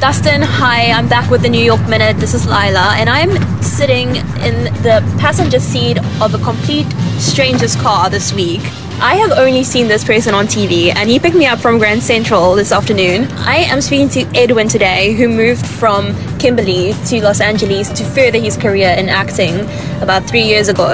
Dustin, hi, I'm back with the New York Minute. This is Lyla, and I'm sitting in the passenger seat of a complete stranger's car this week. I have only seen this person on TV, and he picked me up from Grand Central this afternoon. I am speaking to Edwin today, who moved from Kimberley to Los Angeles to further his career in acting about three years ago.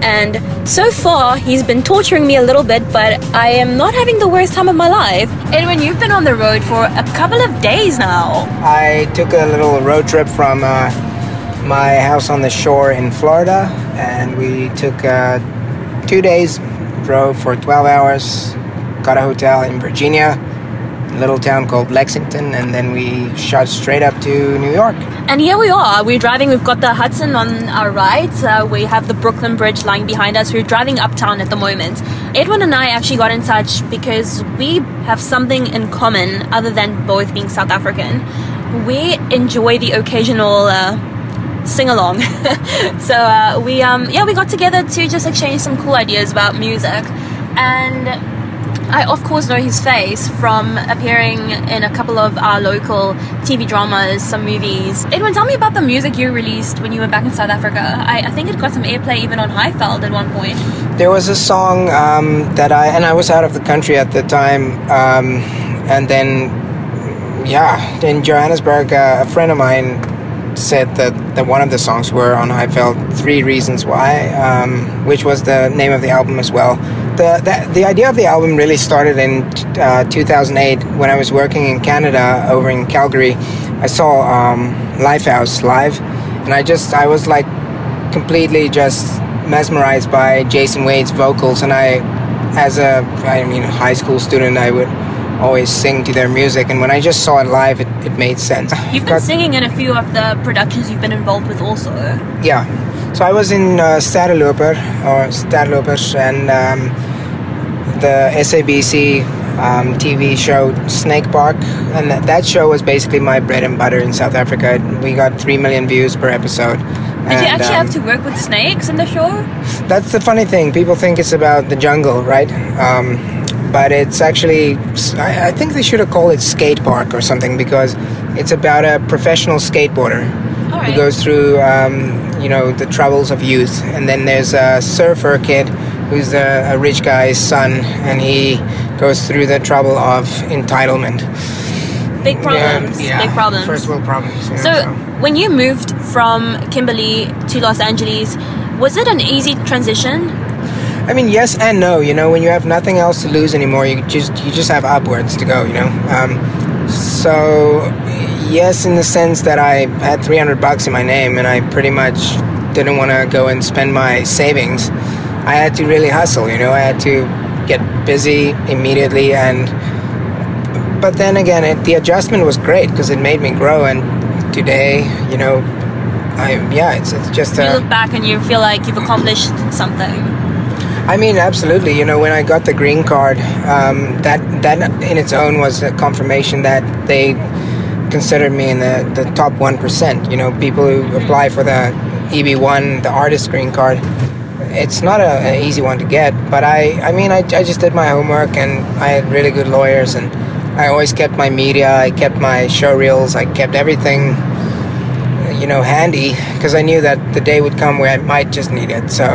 And so far, he's been torturing me a little bit, but I am not having the worst time of my life. Edwin, you've been on the road for a couple of days now. I took a little road trip from uh, my house on the shore in Florida, and we took uh, two days, drove for 12 hours, got a hotel in Virginia, little town called Lexington, and then we shot straight up to New York. And here we are. We're driving. We've got the Hudson on our right. Uh, we have the Brooklyn Bridge lying behind us. We're driving uptown at the moment. Edwin and I actually got in touch because we have something in common other than both being South African. We enjoy the occasional uh, sing along. so uh, we um, yeah we got together to just exchange some cool ideas about music and I of course know his face from appearing in a couple of our local TV dramas, some movies. Edwin, tell me about the music you released when you were back in South Africa. I, I think it got some airplay even on Highveld at one point. There was a song um, that I, and I was out of the country at the time, um, and then, yeah, in Johannesburg, uh, a friend of mine said that, that one of the songs were on Highveld, Three Reasons Why, um, which was the name of the album as well. The, the, the idea of the album really started in uh, 2008 when I was working in Canada over in Calgary. I saw um, Lifehouse live, and I just, I was like completely just mesmerized by Jason Wade's vocals, and I, as a, I mean, high school student, I would always sing to their music and when I just saw it live it, it made sense. You've been Got, singing in a few of the productions you've been involved with also. Yeah. So I was in uh, Sterreloper or Sterlopers and um, the SABC um, TV show Snake Park and that, that show was basically my bread and butter in South Africa. We got 3 million views per episode. Did and, you actually um, have to work with snakes in the show? That's the funny thing. People think it's about the jungle, right? Um, but it's actually I, I, think they should have called it skate park or something because it's about a professional skateboarder right. who goes through um, you know the troubles of youth. And then there's a surfer kid who's a, a rich guy's son and he goes through the trouble of entitlement. Big problems. yeah, yeah. big problems. First world problems so, so. when you moved from kimberley to los angeles was it an easy transition I mean, yes and no. You know, when you have nothing else to lose anymore, you just you just have upwards to go. You know, um, so yes, in the sense that I had 300 bucks in my name, and I pretty much didn't want to go and spend my savings. I had to really hustle. You know, I had to get busy immediately, and but then again, it, the adjustment was great because it made me grow. And today, you know, I yeah, it's it's just. you look back and you feel like you've accomplished something. I mean, absolutely. You know, when I got the green card, um, that that in its own was a confirmation that they considered me in the, the top one percent. You know, people who apply for the EB one, the artist green card. It's not an easy one to get, but I, I mean, I, I just did my homework and I had really good lawyers and I always kept my media, I kept my show reels, I kept everything, you know, handy because I knew that the day would come where I might just need it. So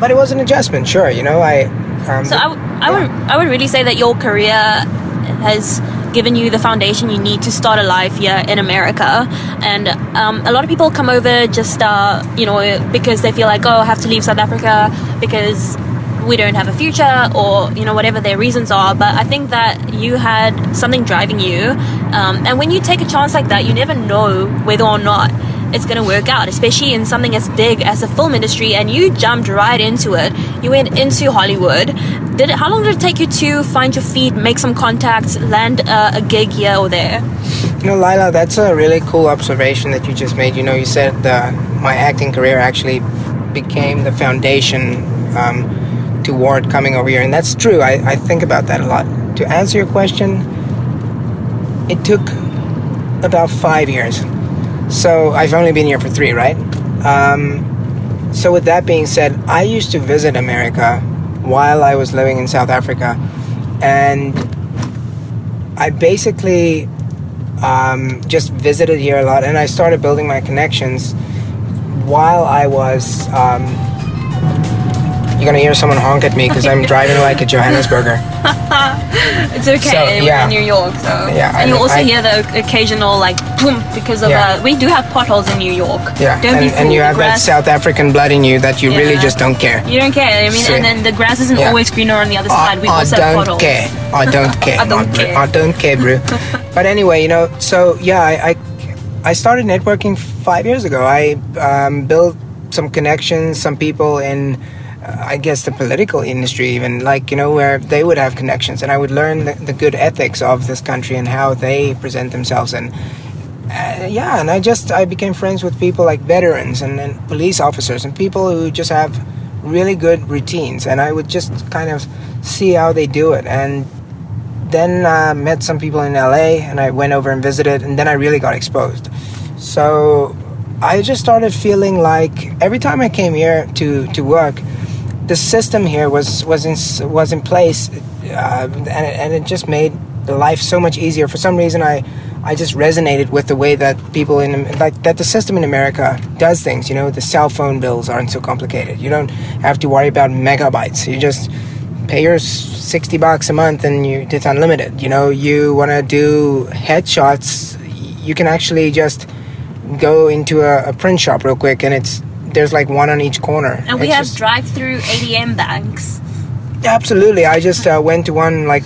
but it was an adjustment. Sure, you know, I. Um, so I, w- I yeah. would I would really say that your career has given you the foundation you need to start a life here in America. And um, a lot of people come over just, uh, you know, because they feel like, oh, I have to leave South Africa because we don't have a future or, you know, whatever their reasons are. But I think that you had something driving you. Um, and when you take a chance like that, you never know whether or not it's going to work out, especially in something as big as the film industry. And you jumped right into it. You went into Hollywood. Did it, how long did it take you to find your feet, make some contacts, land uh, a gig here or there? You know, Lyla, that's a really cool observation that you just made. You know, you said uh, my acting career actually became the foundation um, toward coming over here, and that's true. I, I think about that a lot. To answer your question, it took about five years so I've only been here for three, right? Um, so with that being said, I used to visit America while I was living in South Africa, and I basically um, just visited here a lot, and I started building my connections while I was. Um, you're gonna hear someone honk at me because I'm driving like a Johannesburger. It's okay So, in- yeah. in New York, so Yeah, and you also I- hear the occasional like boom because of Yeah. uh, we do have potholes in New York. Yeah, don't be and, and you have the that South African blood in you that you really just don't care. You don't care. I mean, So- and then the grass isn't Yeah. always greener on the other side. We I also have potholes. care. I don't care. I don't care. I don't care, bro. but anyway, you know, so yeah, I, I, I started networking five years ago. I um, built some connections, some people in, I guess, the political industry, even like you know, where they would have connections, and I would learn the, the good ethics of this country and how they present themselves and. Uh, yeah, and I just I became friends with people like veterans and, and police officers and people who just have really good routines, and I would just kind of see how they do it, and then uh, met some people in LA, and I went over and visited, and then I really got exposed. So I just started feeling like every time I came here to to work, the system here was was in was in place, uh, and it, and it just made the life so much easier. For some reason, I I just resonated with the way that people in like that the system in America does things. You know, the cell phone bills aren't so complicated. You don't have to worry about megabytes. You just pay your 60 bucks a month and you it's unlimited you know you want to do headshots you can actually just go into a, a print shop real quick and it's there's like one on each corner And we It's have just- drive-through ATM banks. absolutely i just uh, went to one like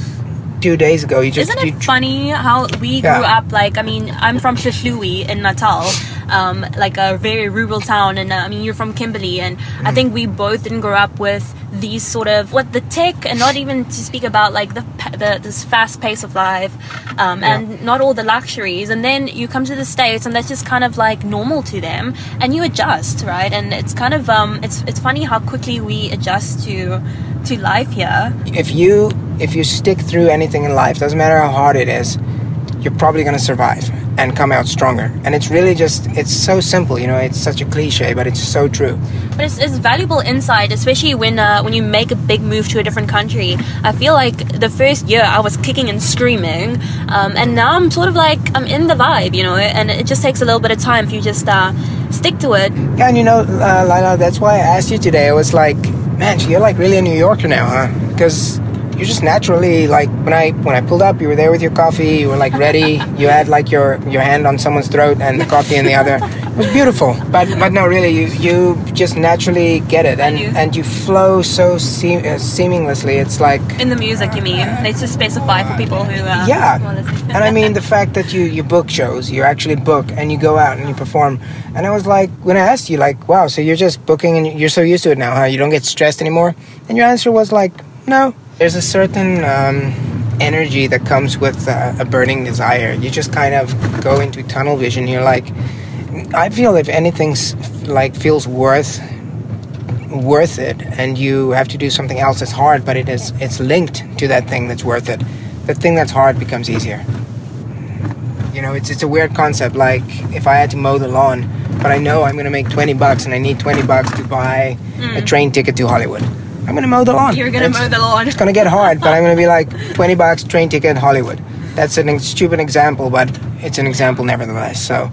two days ago you just Isn't you it funny how we Yeah. grew up? Like, I mean, I'm from Shishlui in Natal, um, like a very rural town, and uh, I mean, you're from Kimberley, and Mm. I think we both didn't grow up with these sort of what the tech, and not even to speak about like the the this fast pace of life, um, and not all the luxuries. And then you come to the states, and that's just kind of like normal to them, and you adjust, right? And it's kind of um, it's it's funny how quickly we adjust to to life here. if you if you stick through anything in life doesn't matter how hard it is you're probably going to survive and come out stronger and it's really just it's so simple you know it's such a cliche but it's so true But it's, it's valuable insight, especially when uh, when you make a big move to a different country. I feel like the first year I was kicking and screaming, um, and now I'm sort of like I'm in the vibe, you know. And it just takes a little bit of time if you just uh, stick to it. Yeah, and you know, uh, Lyla, that's why I asked you today. I was like, man, you're like really a New Yorker now, huh? Because you're just naturally like when I when I pulled up, you were there with your coffee. You were like ready. you had like your your hand on someone's throat and the coffee in the other. It was beautiful. But but no, really, you you just naturally get it, and and you flow so se- uh, seamlessly. It's like In the music, you mean? Let's just specify for people who. Uh, yeah and i mean the fact that you you book shows you actually book and you go out and you perform and i was like when i asked you like wow so you're just booking and you're so used to it now huh you don't get stressed anymore and your answer was like no there's a certain um, energy that comes with uh, a burning desire. You just kind of go into tunnel vision. You're like i feel if anything's like feels worth worth it and you have to do something else that's hard but it is it's linked to that thing that's worth it the thing that's hard becomes easier. You know it's it's a weird concept. Like if i had to mow the lawn but i know i'm going to make 20 bucks and i need 20 bucks to buy a train ticket to hollywood i'm to mow the lawn. You're gonna It's- mow the lawn. it's to get hard but i'm to be like 20 bucks train ticket hollywood that's an ex- stupid example but it's an example nevertheless so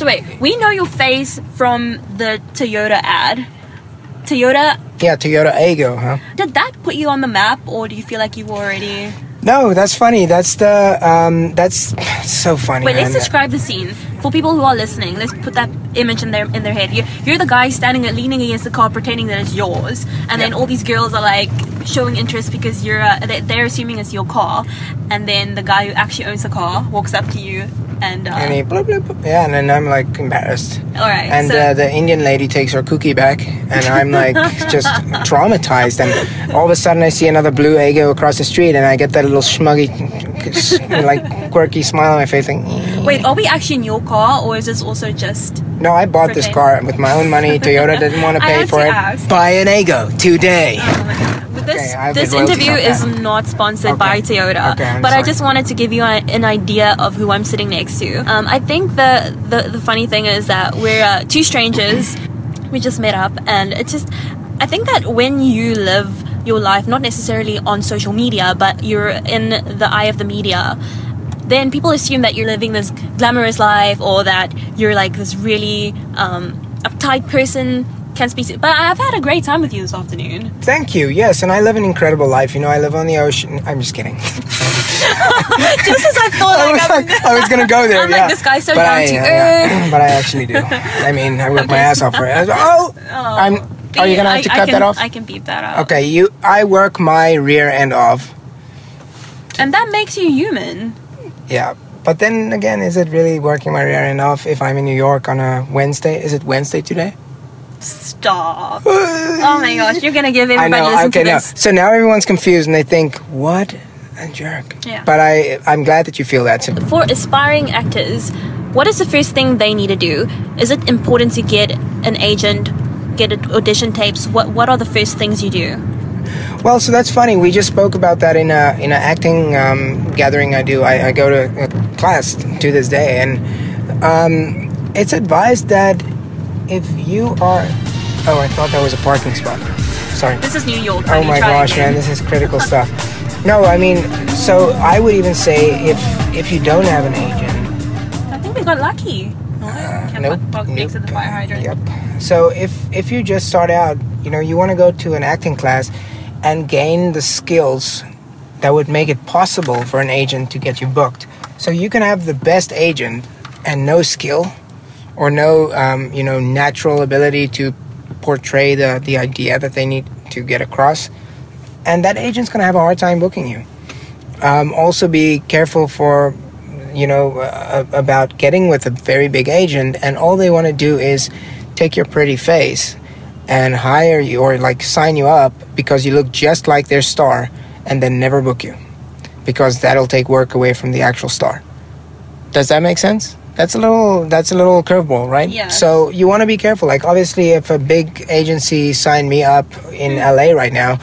So wait, we know your face from the Toyota ad. Toyota, yeah toyota Aygo huh did that put you on the map, or do you feel like you were already? No, that's funny. That's the um, that's so funny. Wait, let's describe the scene for people who are listening. Let's put that image in their in their head. You, you're the guy standing and leaning against the car, pretending that it's yours, and then all these girls are like showing interest because you're uh, they- they're assuming it's your car, and then the guy who actually owns the car walks up to you and. Uh, And he bloop, bloop. yeah, and then I'm like embarrassed. all right, And so, uh, the Indian lady takes her cookie back, and I'm like just traumatized. And all of a sudden, I see another blue Aygo across the street, and I get that little smuggy, like quirky smile on my face. Like, wait, are we actually in your car, or is this also just? No, I bought this car with my own money. Toyota didn't want to pay for to it. ask. Buy an Aygo today. But This, Okay, this interview is that. not sponsored by Toyota, Okay, I'm but I just wanted to give you a, an idea of who I'm sitting next to. Um, I think the, the the funny thing is that we're uh, two strangers. We just met up, and it's just I think that when you live your life not necessarily on social media, but you're in the eye of the media, then people assume that you're living this glamorous life or that you're like this really um, uptight person. Can't speak to, but I've had a great time with you this afternoon. Thank you. Yes, and I live an incredible life. You know, I live on the ocean. I'm just kidding. Just as I thought, I like, was, like, I was gonna go there. I'm like, this guy's so but down I, to uh, earth. yeah, but I actually do. I mean, I work my ass off for it. I was- oh, I'm. Are you gonna have to I cut can- that off? I can beep that out. Okay, you. I work my rear end off. And that makes you human. Yeah, but then again, is it really working my rear end off if I'm in New York on a Wednesday? Is it Wednesday today? Stop. oh my gosh, you're gonna give everybody I know. listen Okay, to no. this. So now everyone's confused and they think, "What a jerk." Yeah. But I, I'm glad that you feel that. So For aspiring actors, what is the first thing they need to do? Is it important to get an agent, get audition tapes? What What are the first things you do? Well, so that's funny. We just spoke about that in a in an acting um, gathering I do. I, I go to a class to this day, and um, it's advised that if you are, oh, I thought that was a parking spot. Sorry. This is New York. Oh my gosh, again. man, this is critical stuff. No, I mean, so I would even say if if you don't have an agent, I think we got lucky. Can't nope, park next to the nope. fire hydrant. Yep. So if if you just start out, you know, you want to go to an acting class and gain the skills that would make it possible for an agent to get you booked. So you can have the best agent and no skill or no, um, you know, natural ability to portray the the idea that they need to get across, and that agent's gonna have a hard time booking you. Um, also, be careful for you know uh, about getting with a very big agent, and all they want to do is take your pretty face and hire you or like sign you up because you look just like their star, and then never book you because that'll take work away from the actual star. Does that make sense? That's a little that's a little curveball, right? Yes. So you want to be careful. Like obviously, if a big agency signed me up in mm-hmm. LA right now,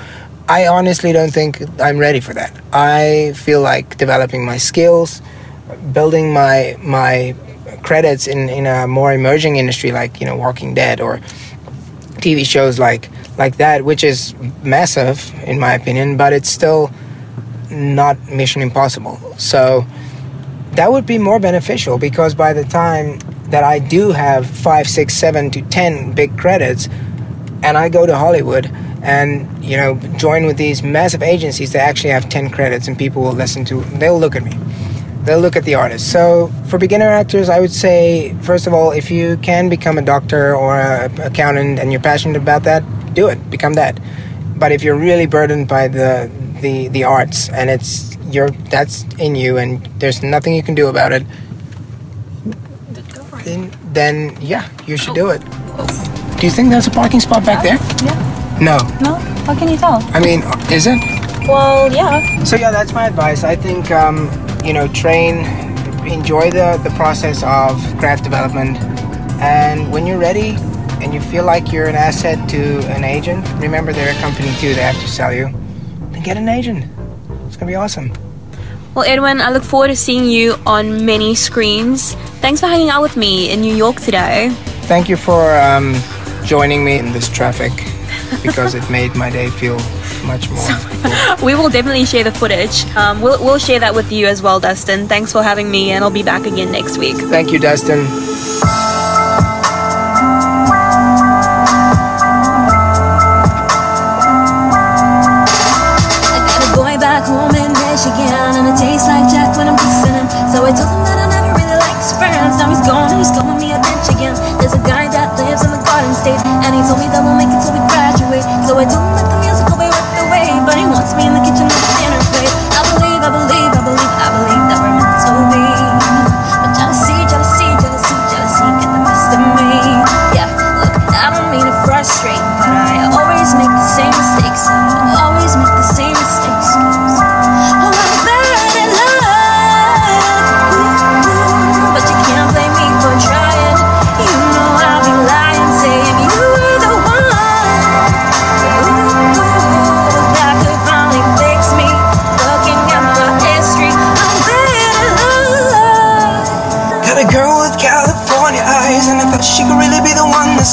I honestly don't think I'm ready for that. I feel like developing my skills, building my my credits in in a more emerging industry like you know Walking Dead or TV shows like like that, which is massive in my opinion, but it's still not Mission Impossible. So that would be more beneficial because by the time that I do have five, six, seven to ten big credits, and I go to Hollywood and you know join with these massive agencies that actually have ten credits, and people will listen to, they'll look at me, they'll look at the artist. So for beginner actors, I would say first of all, if you can become a doctor or an accountant and you're passionate about that, do it, become that. But if you're really burdened by the the the arts and it's you're that's in you and there's nothing you can do about it, then then yeah, you should do it. Do you think there's a parking spot back there? Yeah. No. No? How can you tell? I mean, is it? Well, yeah. So yeah, that's my advice. I think um, you know, train, enjoy the the process of craft development, and when you're ready and you feel like you're an asset to an agent, remember they're a company too. They have to sell you. Then get an agent. It's gonna be awesome. Well, Edwin, I look forward to seeing you on many screens. Thanks for hanging out with me in New York today. Thank you for um, joining me in this traffic because it made my day feel much more. full. We will definitely share the footage. Um, we'll, we'll share that with you as well, Dustin. Thanks for having me, and I'll be back again next week. Thank you, Dustin. I got a boy back home in Michigan, and it tastes like Jack when I'm kissing him. So I told him that I never really liked his friends. Now he's gone and he's calling me a bitch again. There's a guy that lives in the Garden State, and he told me that we'll make it till we graduate. So I told him that the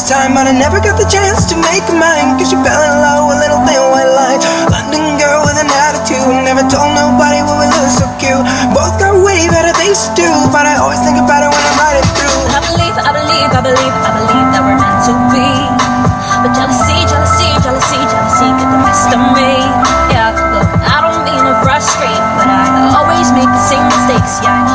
time. But I never got the chance to make mine, cause she fell in love with little thin white lies. London girl with an attitude, never told nobody we would look so cute. Both got way better used to, do, but I always think about it when I'm riding through. I believe, I believe, I believe, I believe that we're meant to be. But jealousy, jealousy, jealousy, jealousy get the best of me. Yeah, look, I don't mean to frustrate, but I always make the same mistakes. Yeah,